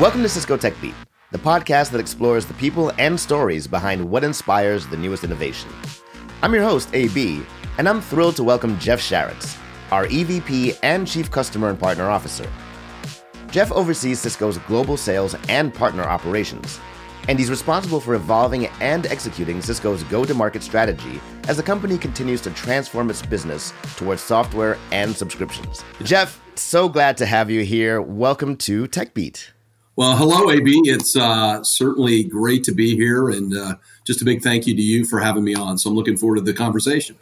Welcome to Cisco Tech Beat, the podcast that explores the people and stories behind what inspires the newest innovation. I'm your host, AB, and I'm thrilled to welcome Jeff Sharritts, our EVP and Chief Customer and Partner Officer. Jeff oversees Cisco's global sales and partner operations, and he's responsible for evolving and executing Cisco's go to market strategy as the company continues to transform its business towards software and subscriptions. Jeff, so glad to have you here. Welcome to TechBeat. Well, hello, AB. It's uh, certainly great to be here, and uh, just a big thank you to you for having me on. So I'm looking forward to the conversation.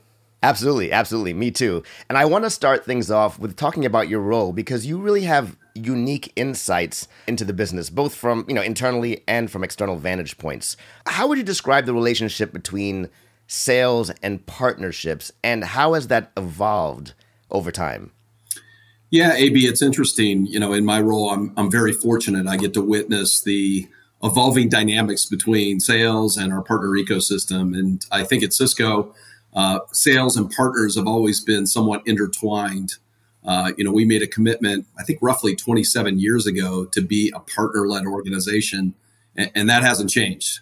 Absolutely, absolutely. Me too. And I want to start things off with talking about your role because you really have unique insights into the business, both from, you know, internally and from external vantage points. How would you describe the relationship between sales and partnerships and how has that evolved over time? Yeah, AB, it's interesting. You know, in my role, I'm, I'm very fortunate. I get to witness the evolving dynamics between sales and our partner ecosystem. And I think at Cisco, uh, sales and partners have always been somewhat intertwined. Uh, you know, we made a commitment, I think roughly 27 years ago, to be a partner led organization, and, and, that hasn't changed.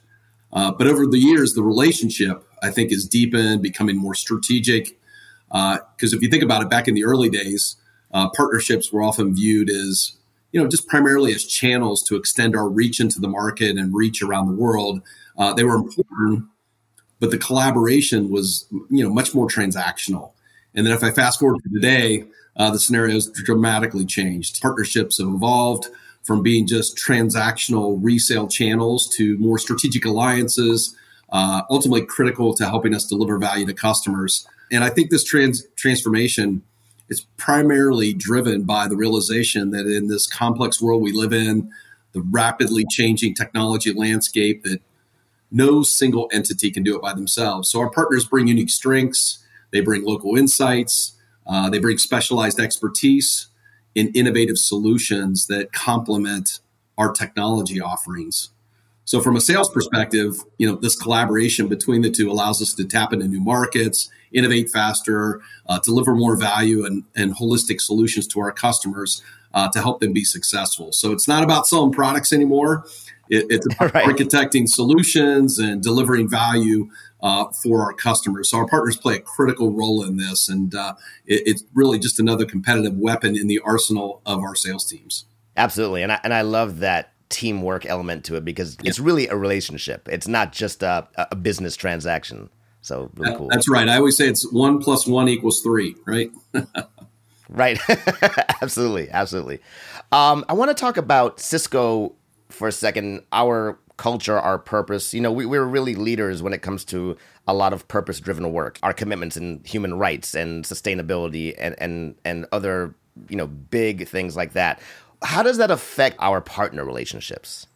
Uh, but over the years, the relationship, I think, has deepened, becoming more strategic. Because uh, if you think about it, back in the early days, uh, partnerships were often viewed as, you know, just primarily as channels to extend our reach into the market and reach around the world. Uh, they were important, but the collaboration was you know much more transactional. And then if I fast forward to today, uh, the scenario has dramatically changed. Partnerships have evolved from being just transactional resale channels to more strategic alliances, uh, ultimately critical to helping us deliver value to customers. And I think this trans- transformation is primarily driven by the realization that in this complex world we live in, the rapidly changing technology landscape, that no single entity can do it by themselves. So our partners bring unique strengths, they bring local insights, uh, they bring specialized expertise in innovative solutions that complement our technology offerings. So from a sales perspective, you know, this collaboration between the two allows us to tap into new markets, innovate faster, uh, deliver more value and, and holistic solutions to our customers uh, to help them be successful. So it's not about selling products anymore. It, it's about right. architecting solutions and delivering value uh, for our customers. So our partners play a critical role in this, and uh, it, it's really just another competitive weapon in the arsenal of our sales teams. Absolutely, and I, and I love that teamwork element to it because yeah. it's really a relationship. It's not just a, a business transaction. So really cool. That's right. I always say it's one plus one equals three, right? right. absolutely, absolutely. Um, I want to talk about Cisco for a second, our culture, our purpose. You know, we, we're really leaders when it comes to a lot of purpose driven work, our commitments in human rights and sustainability and, and, and other, you know, big things like that. How does that affect our partner relationships?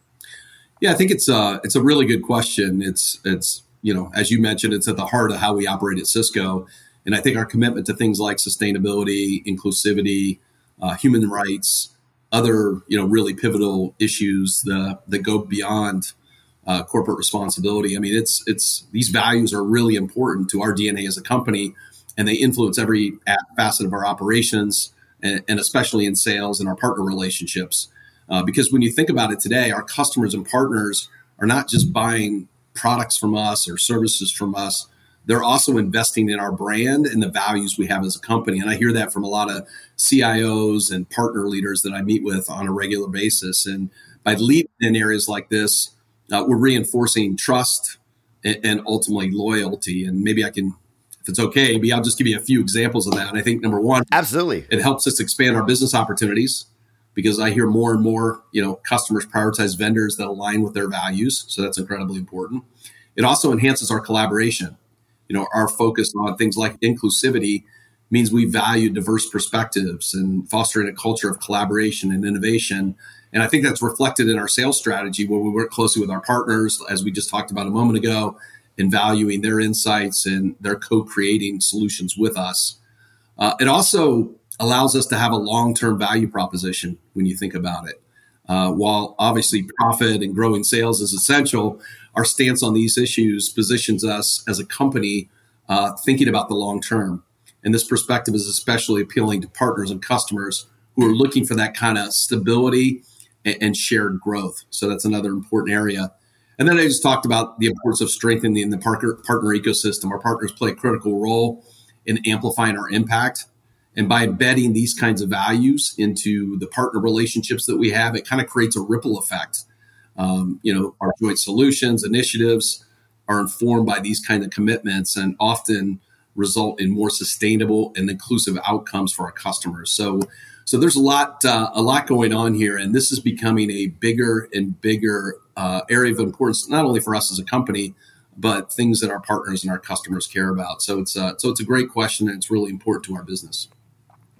Yeah, I think it's a, uh, it's a really good question. It's, it's, you know, as you mentioned, it's at the heart of how we operate at Cisco. And I think our commitment to things like sustainability, inclusivity, uh, human rights, other you know really pivotal issues that that go beyond uh, corporate responsibility. I mean, it's it's these values are really important to our DNA as a company, and they influence every facet of our operations, and, and especially in sales and our partner relationships. Uh, because when you think about it today, our customers and partners are not just buying products from us or services from us they're also investing in our brand and the values we have as a company. And I hear that from a lot of CIOs and partner leaders that I meet with on a regular basis. And by leading in areas like this, uh, we're reinforcing trust and, and, ultimately loyalty. And maybe I can, if it's okay, maybe I'll just give you a few examples of that. And I think number one, absolutely, it helps us expand our business opportunities because I hear more and more, you know, customers prioritize vendors that align with their values. So that's incredibly important. It also enhances our collaboration you know our focus on things like inclusivity means we value diverse perspectives and fostering a culture of collaboration and innovation and i think that's reflected in our sales strategy where we work closely with our partners as we just talked about a moment ago in valuing their insights and their co-creating solutions with us uh, it also allows us to have a long-term value proposition when you think about it uh, while obviously profit and growing sales is essential our stance on these issues positions us as a company uh, thinking about the long term. And this perspective is especially appealing to partners and customers who are looking for that kind of stability and, and shared growth. So that's another important area. And then I just talked about the importance of strengthening the partner, partner ecosystem. Our partners play a critical role in amplifying our impact. And by embedding these kinds of values into the partner relationships that we have, it kind of creates a ripple effect. Um, you know, our joint solutions, initiatives are informed by these kind of commitments and often result in more sustainable and inclusive outcomes for our customers. So, so there's a lot, uh, a lot going on here, and this is becoming a bigger and bigger uh, area of importance, not only for us as a company, but things that our partners and our customers care about. So it's uh, so it's a great question, and it's really important to our business.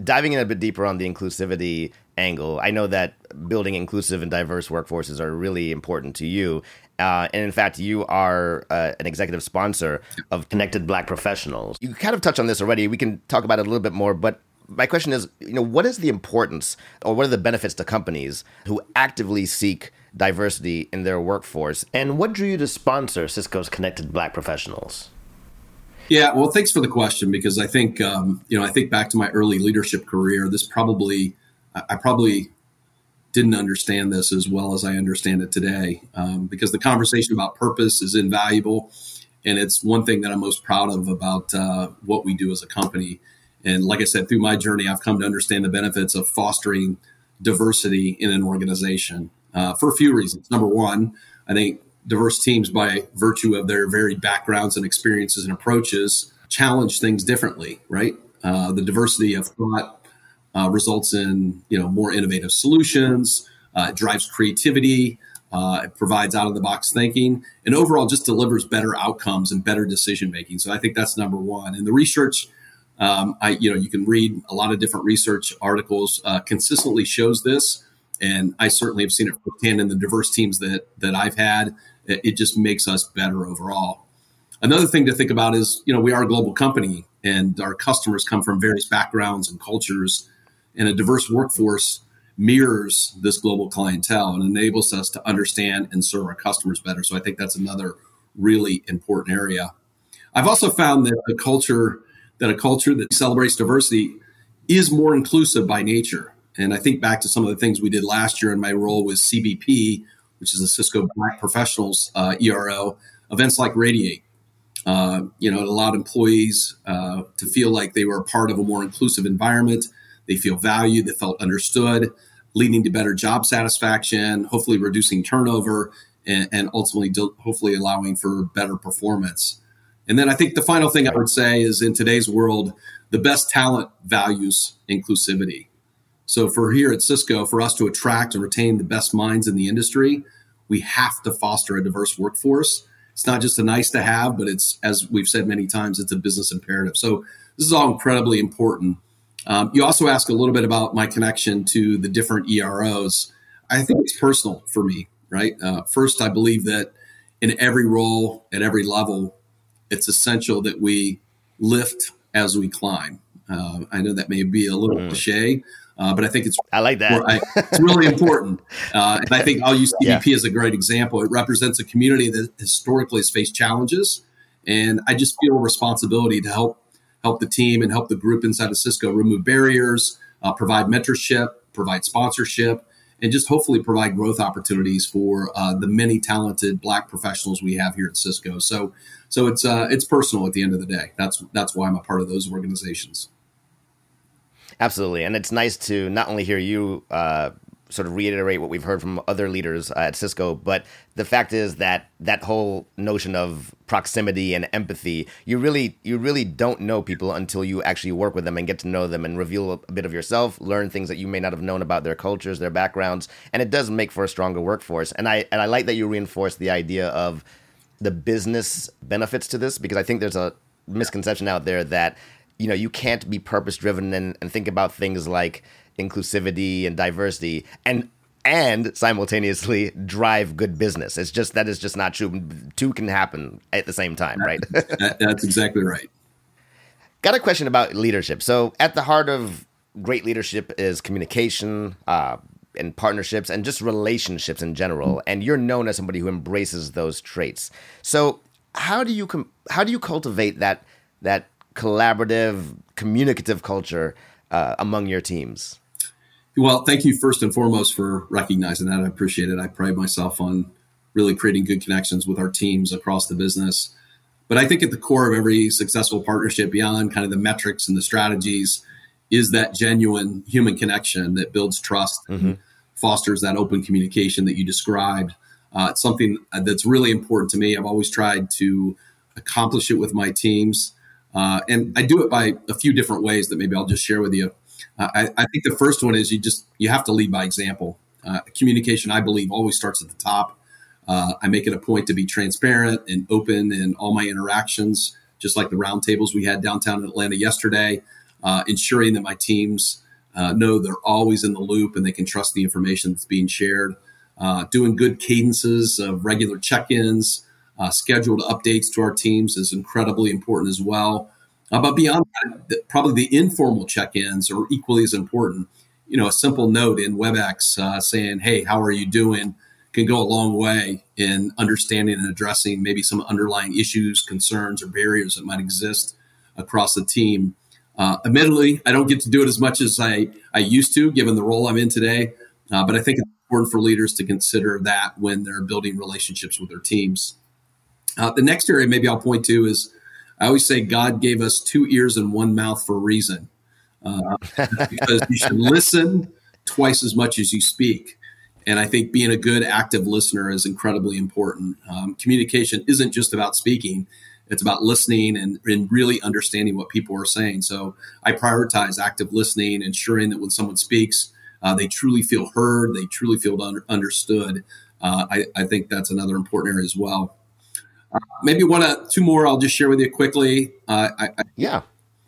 Diving in a bit deeper on the inclusivity angle, I know that building inclusive and diverse workforces are really important to you. Uh, and in fact, you are uh, an executive sponsor of Connected Black Professionals. You kind of touched on this already. We can talk about it a little bit more, but my question is, you know, what is the importance or what are the benefits to companies who actively seek diversity in their workforce. And what drew you to sponsor Cisco's Connected Black Professionals? Yeah, well, thanks for the question because I think um, you know I think back to my early leadership career. This probably I probably didn't understand this as well as I understand it today um, because the conversation about purpose is invaluable, and it's one thing that I'm most proud of about uh, what we do as a company. And like I said, through my journey, I've come to understand the benefits of fostering diversity in an organization uh, for a few reasons. Number one, I think diverse teams, by virtue of their varied backgrounds and experiences and approaches, challenge things differently, right? Uh, the diversity of thought uh, results in you know more innovative solutions, uh, it drives creativity, uh, it provides out of the box thinking, and overall just delivers better outcomes and better decision making. So I think that's number one. And the research. Um, I, you know, you can read a lot of different research articles. Uh, consistently shows this and I certainly have seen it firsthand in the diverse teams that that I've had. It just makes us better overall. Another thing to think about is, you know, we are a global company, and our customers come from various backgrounds and cultures, and a diverse workforce mirrors this global clientele and enables us to understand and serve our customers better. So I think that's another really important area. I've also found that a culture that a culture that celebrates diversity is more inclusive by nature. And I think back to some of the things we did last year in my role with CBP, which is the Cisco Black Professionals uh, ERO, events like Radiate. Uh, you know, it allowed employees uh, to feel like they were a part of a more inclusive environment. They feel valued, they felt understood, leading to better job satisfaction, hopefully reducing turnover, and, and ultimately, hopefully, allowing for better performance. And then I think the final thing I would say is in today's world, the best talent values inclusivity. So for here at Cisco, for us to attract and retain the best minds in the industry, we have to foster a diverse workforce. It's not just a nice to have, but it's, as we've said many times, it's a business imperative. So this is all incredibly important. Um, you also ask a little bit about my connection to the different EROs. I think it's personal for me, right? Uh, first, I believe that in every role at every level, it's essential that we lift as we climb. Uh, I know that may be a little mm. cliche, uh, but I think it's I like that. I, it's really important, uh, and I think I'll use CBP yeah. as a great example. It represents a community that historically has faced challenges, and I just feel a responsibility to help help the team and help the group inside of Cisco remove barriers, uh, provide mentorship, provide sponsorship, and just hopefully provide growth opportunities for uh, the many talented Black professionals we have here at Cisco. So, so it's uh, it's personal at the end of the day. That's that's why I'm a part of those organizations. Absolutely, and it's nice to not only hear you uh, sort of reiterate what we've heard from other leaders uh, at Cisco, but the fact is that that whole notion of proximity and empathy, you really you really don't know people until you actually work with them and get to know them and reveal a bit of yourself, learn things that you may not have known about their cultures, their backgrounds, and it does make for a stronger workforce. And I and I like that you reinforce the idea of the business benefits to this because I think there's a misconception out there that you know you can't be purpose driven and, and think about things like inclusivity and diversity and and simultaneously drive good business. It's just that is just not true. Two can happen at the same time, right? that, that's exactly right. Got a question about leadership. So, at the heart of great leadership is communication uh, and partnerships and just relationships in general. And you're known as somebody who embraces those traits. So, how do you com- how do you cultivate that that collaborative, communicative culture uh, among your teams? Well, thank you first and foremost for recognizing that. I appreciate it. I pride myself on really creating good connections with our teams across the business. But I think at the core of every successful partnership, beyond kind of the metrics and the strategies, is that genuine human connection that builds trust mm-hmm. and fosters that open communication that you described. Uh, it's something that's really important to me. I've always tried to accomplish it with my teams. Uh, and I do it by a few different ways that maybe I'll just share with you. Uh, I, I, think the first one is you just you have to lead by example. Uh, communication, I believe, always starts at the top. Uh, I make it a point to be transparent and open in all my interactions, just like the roundtables we had downtown in Atlanta yesterday, uh, ensuring that my teams uh, know they're always in the loop and they can trust the information that's being shared. doing good cadences of regular check-ins, scheduled updates to our teams is incredibly important as well. Uh, but beyond that, probably the informal check-ins are equally as important. You know, a simple note in WebEx uh, saying, "Hey, how are you doing?" can go a long way in understanding and addressing maybe some underlying issues, concerns, or barriers that might exist across the team. Uh, admittedly, I don't get to do it as much as I, I used to, given the role I'm in today. Uh, but I think it's important for leaders to consider that when they're building relationships with their teams. Uh, the next area maybe I'll point to is I always say God gave us two ears and one mouth for a reason, uh, because you should listen twice as much as you speak. And I think being a good active listener is incredibly important. Um, communication isn't just about speaking, it's about listening and, and, really understanding what people are saying. So I prioritize active listening, ensuring that when someone speaks, uh, they truly feel heard, they truly feel under, understood. Uh, I, I, think that's another important area as well maybe one, uh, two more. I'll just share with you quickly. Uh, I, I, yeah,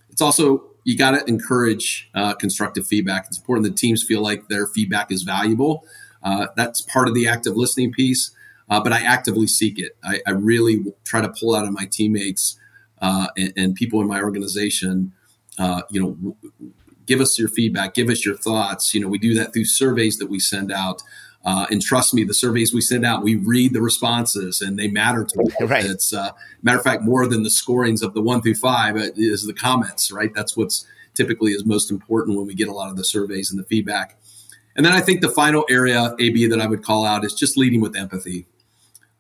it's also you got to encourage uh, constructive feedback. It's important that teams feel like their feedback is valuable. Uh, that's part of the active listening piece. Uh, but I actively seek it. I, I, really try to pull out of my teammates uh, and, and, people in my organization. you know, give us your feedback, give us your thoughts. You know, we do that through surveys that we send out. Uh, and trust me, the surveys we send out, we read the responses and they matter to me. Right. It's uh, matter of fact, more than the scorings of the one through five uh, is the comments, right? That's what's typically is most important when we get a lot of the surveys and the feedback. And then I think the final area, AB, that I would call out is just leading with empathy.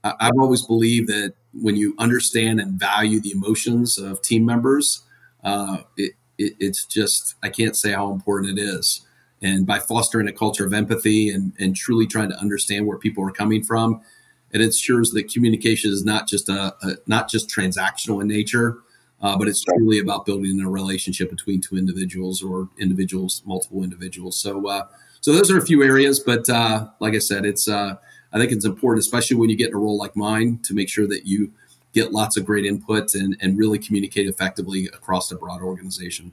I, I've always believed that when you understand and value the emotions of team members, uh, it, it, it's just, I can't say how important it is. And by fostering a culture of empathy and, and truly trying to understand where people are coming from, it ensures that communication is not just a, a not just transactional in nature, uh, but it's truly about building a relationship between two individuals or individuals, multiple individuals. So, uh, so those are a few areas. But uh, like I said, it's uh, I think it's important, especially when you get in a role like mine, to make sure that you get lots of great input and, and really communicate effectively across a broad organization.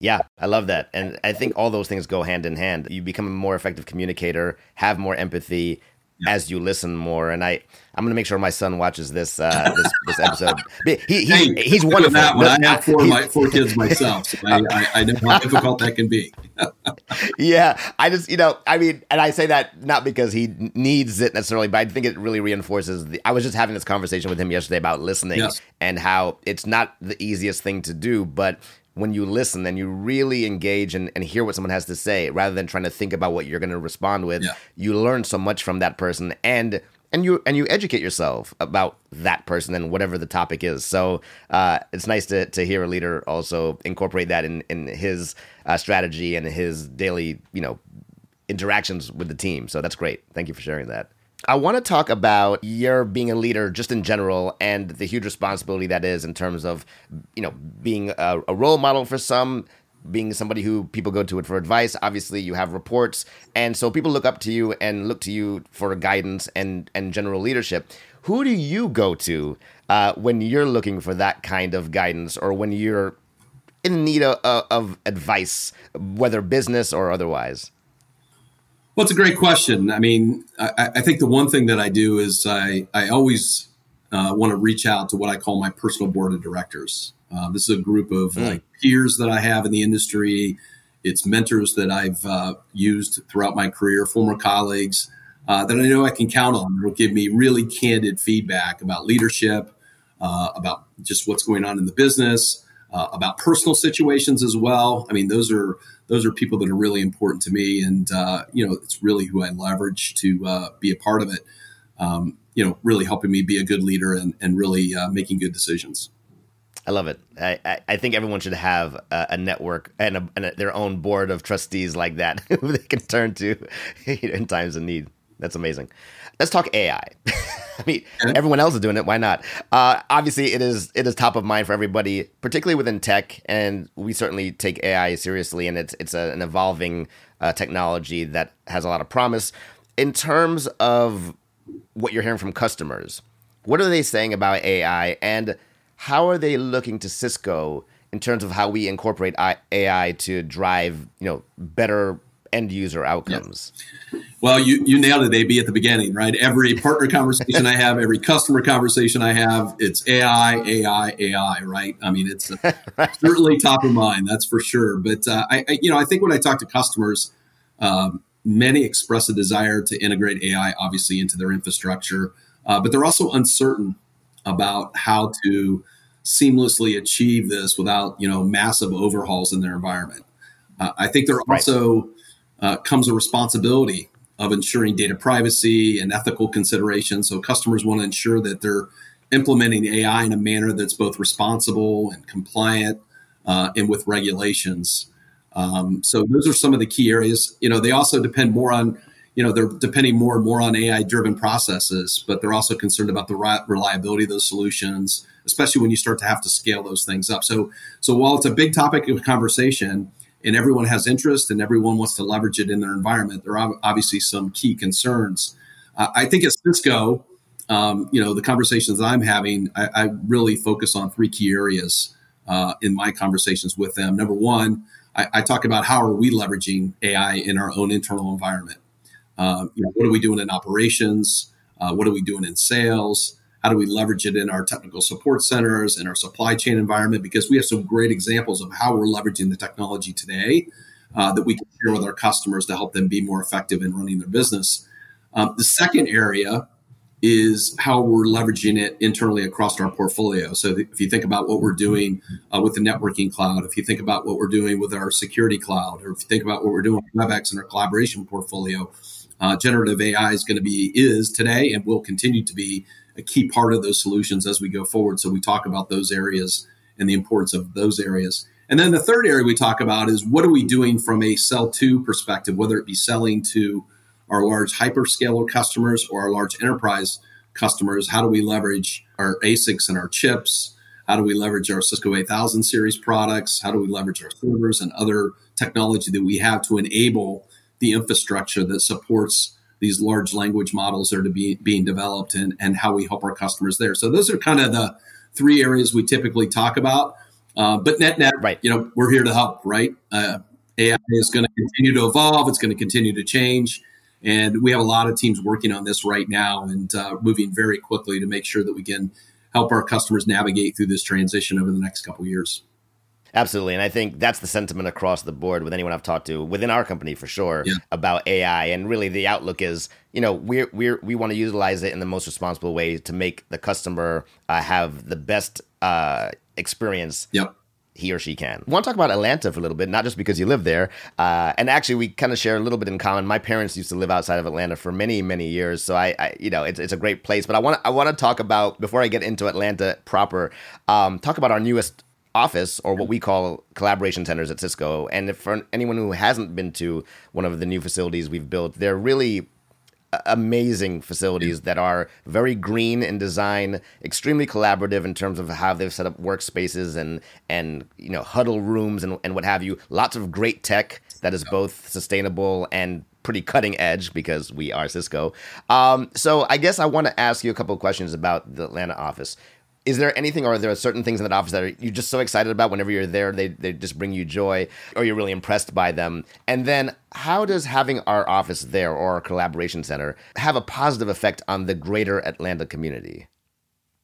Yeah, I love that. And I think all those things go hand in hand. You become a more effective communicator, have more empathy as you listen more. And I, I'm going to make sure my son watches this uh, this, this episode. He, he, hey, he's wonderful. That one. I have four, my, four kids myself, so I, I, I know how difficult that can be. yeah, I just, you know, I mean, and I say that not because he needs it necessarily, but I think it really reinforces the. I was just having this conversation with him yesterday about listening yes. and how it's not the easiest thing to do, but when you listen and you really engage and, and hear what someone has to say rather than trying to think about what you're going to respond with. Yeah. you learn so much from that person and and you and you educate yourself about that person and whatever the topic is. So uh, it's nice to, to hear a leader also incorporate that in, in his uh, strategy and his daily you know interactions with the team. So that's great. Thank you for sharing that I want to talk about your being a leader just in general and the huge responsibility that is in terms of, you know, being a, a role model for some, being somebody who people go to it for advice. Obviously, you have reports, and so people look up to you and look to you for guidance and and general leadership. Who do you go to uh, when you're looking for that kind of guidance, or when you're in need of, of advice, whether business or otherwise? Well, it's a great question. I mean, I, I think the one thing that I do is I, I always uh, want to reach out to what I call my personal board of directors. Uh, this is a group of mm. like peers that I have in the industry. It's mentors that I've uh, used throughout my career, former colleagues uh, that I know I can count on. That will give me really candid feedback about leadership, uh, about just what's going on in the business, uh, about personal situations as well. I mean, those are those are people that are really important to me, and uh, you know, it's really who I leverage to uh, be a part of it. Um, you know, really helping me be a good leader and, and really uh, making good decisions. I love it. I, I think everyone should have a, a network and, a, and a, their own board of trustees like that who they can turn to in times of need. That's amazing. Let's talk AI. I mean, everyone else is doing it. Why not? Uh, obviously, it is it is top of mind for everybody, particularly within tech, and we certainly take AI seriously. And it's it's a, an evolving uh, technology that has a lot of promise. In terms of what you're hearing from customers, what are they saying about AI, and how are they looking to Cisco in terms of how we incorporate AI to drive you know better end user outcomes? Yeah. Well, you, you nailed it, AB, at the beginning, right? Every partner conversation I have, every customer conversation I have, it's AI, AI, AI, right? I mean, it's uh, certainly top of mind, that's for sure. But uh, I, I, you know, I think when I talk to customers, um, many express a desire to integrate AI, obviously, into their infrastructure, uh, but they're also uncertain about how to seamlessly achieve this without, you know, massive overhauls in their environment. Uh, I think they're also uh, comes a responsibility of ensuring data privacy and ethical considerations. So customers want to ensure that they're implementing AI in a manner that's both responsible and compliant uh, and with regulations. Um, so those are some of the key areas. You know, they also depend more on, you know, they're depending more and more on AI driven processes, but they're also concerned about the reliability of those solutions, especially when you start to have to scale those things up. So, so while it's a big topic of conversation, and everyone has interest and everyone wants to leverage it in their environment, there are obviously some key concerns. Uh, I think at Cisco, um, you know, the conversations I'm having, I, I really focus on three key areas uh, in my conversations with them. Number one, I, I, talk about how are we leveraging AI in our own internal environment. Uh, you know, what are we doing in operations? Uh, what are we doing in sales? How do we leverage it in our technical support centers and our supply chain environment? Because we have some great examples of how we're leveraging the technology today uh, that we can share with our customers to help them be more effective in running their business. Um, the second area is how we're leveraging it internally across our portfolio. So if you think about what we're doing uh, with the networking cloud, if you think about what we're doing with our security cloud, or if you think about what we're doing with WebEx and our collaboration portfolio, uh, generative AI is going to be is today and will continue to be a key part of those solutions as we go forward. So we talk about those areas and the importance of those areas. And then the third area we talk about is what are we doing from a sell to perspective, whether it be selling to our large hyperscaler customers or our large enterprise customers. How do we leverage our ASICs and our chips? How do we leverage our Cisco 8000 series products? How do we leverage our servers and other technology that we have to enable the infrastructure that supports these large language models that are to be being developed and, and how we help our customers there. So those are kind of the three areas we typically talk about. Uh, but net net, right. you know, we're here to help, right? Uh, AI is going to continue to evolve. It's going to continue to change. And we have a lot of teams working on this right now and uh, moving very quickly to make sure that we can help our customers navigate through this transition over the next couple years. Absolutely. And I think that's the sentiment across the board with anyone I've talked to within our company for sure yeah. about AI. And really the outlook is, you know, we're, we're, we want to utilize it in the most responsible way to make the customer uh, have the best uh, experience yep. he or she can. I want to talk about Atlanta for a little bit, not just because you live there. Uh, and actually, we kind of share a little bit in common. My parents used to live outside of Atlanta for many, many years. So I, I you know, it's, it's a great place. But I want to, I want to talk about, before I get into Atlanta proper, um, talk about our newest office or what we call collaboration centers at Cisco. And for anyone who hasn't been to one of the new facilities we've built, they're really amazing facilities that are very green in design, extremely collaborative in terms of how they've set up workspaces and and you know huddle rooms and, and what have you. Lots of great tech that is both sustainable and pretty cutting edge because we are Cisco. Um, so I guess I want to ask you a couple of questions about the Atlanta office is there anything or are there certain things in that office that are, you're just so excited about whenever you're there they, they just bring you joy or you're really impressed by them and then how does having our office there or our collaboration center have a positive effect on the greater atlanta community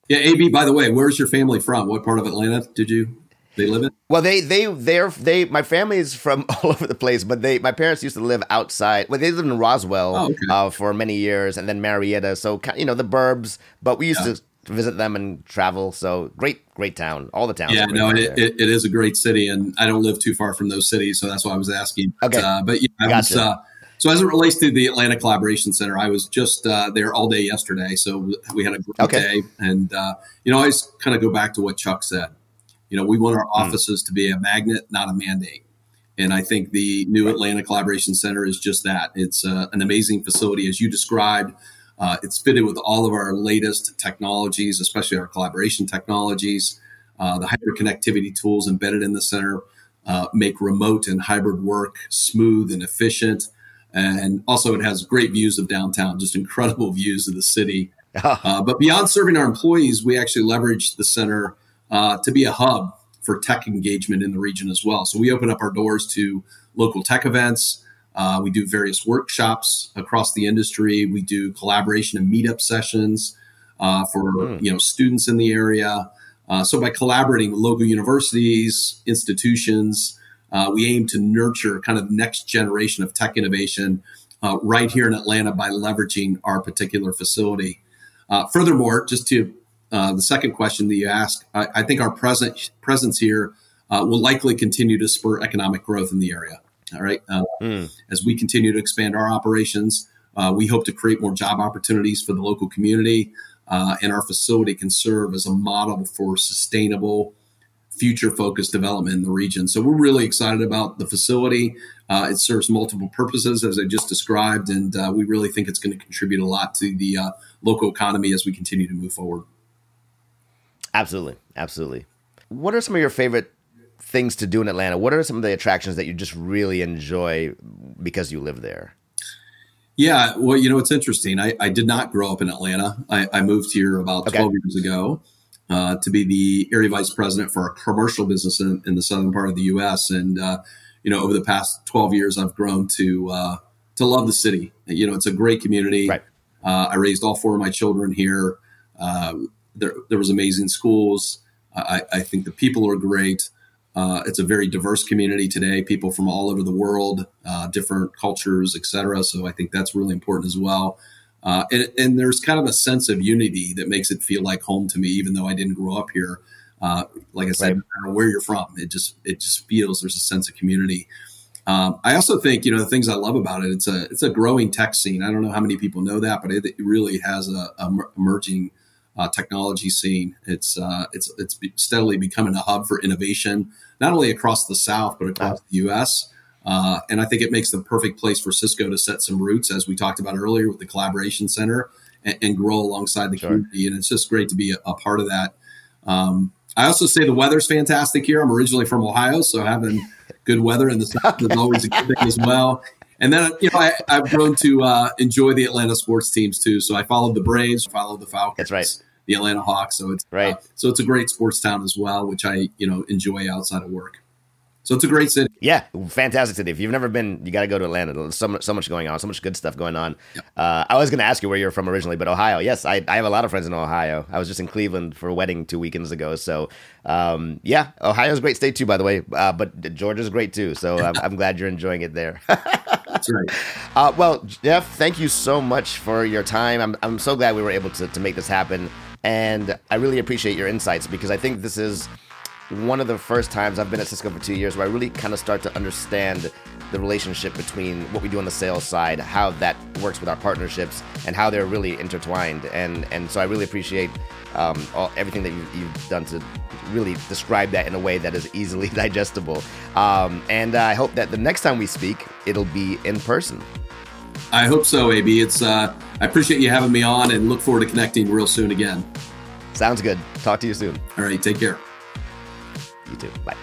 yeah ab by the way where's your family from what part of atlanta did you they live in well they they they're they my family is from all over the place but they my parents used to live outside well they lived in roswell oh, okay. uh, for many years and then marietta so you know the burbs but we used yeah. to visit them and travel. So great, great town. All the towns. Yeah, no, it, it, it is a great city, and I don't live too far from those cities, so that's why I was asking. Okay, uh, but yeah, I gotcha. was, uh, so as it relates to the Atlanta Collaboration Center, I was just uh, there all day yesterday, so we had a great okay. day, and uh, you know, I always kind of go back to what Chuck said. You know, we want our offices mm. to be a magnet, not a mandate. And I think the new Atlanta Collaboration Center is just that. It's uh, an amazing facility, as you described. Uh, it's fitted with all of our latest technologies, especially our collaboration technologies. Uh, the hyperconnectivity tools embedded in the center uh, make remote and hybrid work smooth and efficient. And also, it has great views of downtown, just incredible views of the city. Uh, but beyond serving our employees, we actually leverage the center uh, to be a hub for tech engagement in the region as well. So we open up our doors to local tech events. Uh, we do various workshops across the industry. We do collaboration and meetup sessions uh, for mm. you know students in the area. Uh, so by collaborating with local universities, institutions, uh, we aim to nurture kind of next generation of tech innovation uh, right here in Atlanta by leveraging our particular facility. Uh, furthermore, just to uh, the second question that you asked, I, I think our present presence here uh, will likely continue to spur economic growth in the area. All right, mm. as we continue to expand our operations, we hope to create more job opportunities for the local community, and our facility can serve as a model for sustainable future focused development in the region. So we're really excited about the facility. Uh, it serves multiple purposes, as I just described, and uh, we really think it's going to contribute a lot to the uh, local economy as we continue to move forward. Absolutely, absolutely. What are some of your favorite things to do in Atlanta? What are some of the attractions that you just really enjoy because you live there? Yeah, well, you know, it's interesting. I, I did not grow up in Atlanta. I, I moved here about okay. 12 years ago uh, to be the area vice president for a commercial business in, in the southern part of the U.S. And uh, you know, over the past 12 years, I've grown to uh, to love the city. You know, it's a great community. Right. Uh, I raised all four of my children here. Uh, there, there was amazing schools. I, I think the people are great. Uh, it's a very diverse community today. People from all over the world, different cultures, etc. So I think that's really important as well. Uh, and, and, there's kind of a sense of unity that makes it feel like home to me, even though I didn't grow up here. Uh, like I said, right. no where you're from, it just it just feels there's a sense of community. Um, I also think you know the things I love about it. It's a it's a growing tech scene. I don't know how many people know that, but it, it really has a, a emerging uh, technology scene. It's uh, it's it's steadily becoming a hub for innovation, not only across the South but across the U.S. Uh, and I think it makes the perfect place for Cisco to set some roots, as we talked about earlier with the collaboration center, and, and grow alongside the sure. community. And it's just great to be a, a part of that. Um, I also say the weather's fantastic here. I'm originally from Ohio, so having good weather in the south is always a good thing as well. And then you know I, have grown to uh, enjoy the Atlanta sports teams too. So I followed the Braves, followed the Falcons. That's right. The Atlanta Hawks. So it's uh, right. Uh, so it's a great sports town as well, which I you know enjoy outside of work. So it's a great city. Yeah, fantastic city. If you've never been, you got to go to Atlanta. There's so much, so much going on, so much good stuff going on. Yep. Uh, I was going to ask you where you're from originally, but Ohio. Yes, I, I have a lot of friends in Ohio. I was just in Cleveland for a wedding two weekends ago. So um, yeah, Ohio's a great state too, by the way. Uh, but Georgia's great too. So I'm, I'm glad you're enjoying it there. That's right. Uh, well, Jeff, thank you so much for your time. I'm, I'm so glad we were able to, to make this happen. And I really appreciate your insights because I think this is one of the first times I've been at Cisco for two years where I really kind of start to understand the relationship between what we do on the sales side, how that works with our partnerships, and how they're really intertwined. And and so I really appreciate um, all, everything that you've, you've, done to really describe that in a way that is easily digestible. Um, and I hope that the next time we speak, it'll be in person. I hope so, AB. It's uh, I appreciate you having me on, and look forward to connecting real soon again. Sounds good. Talk to you soon. All right, take care. You too. Bye.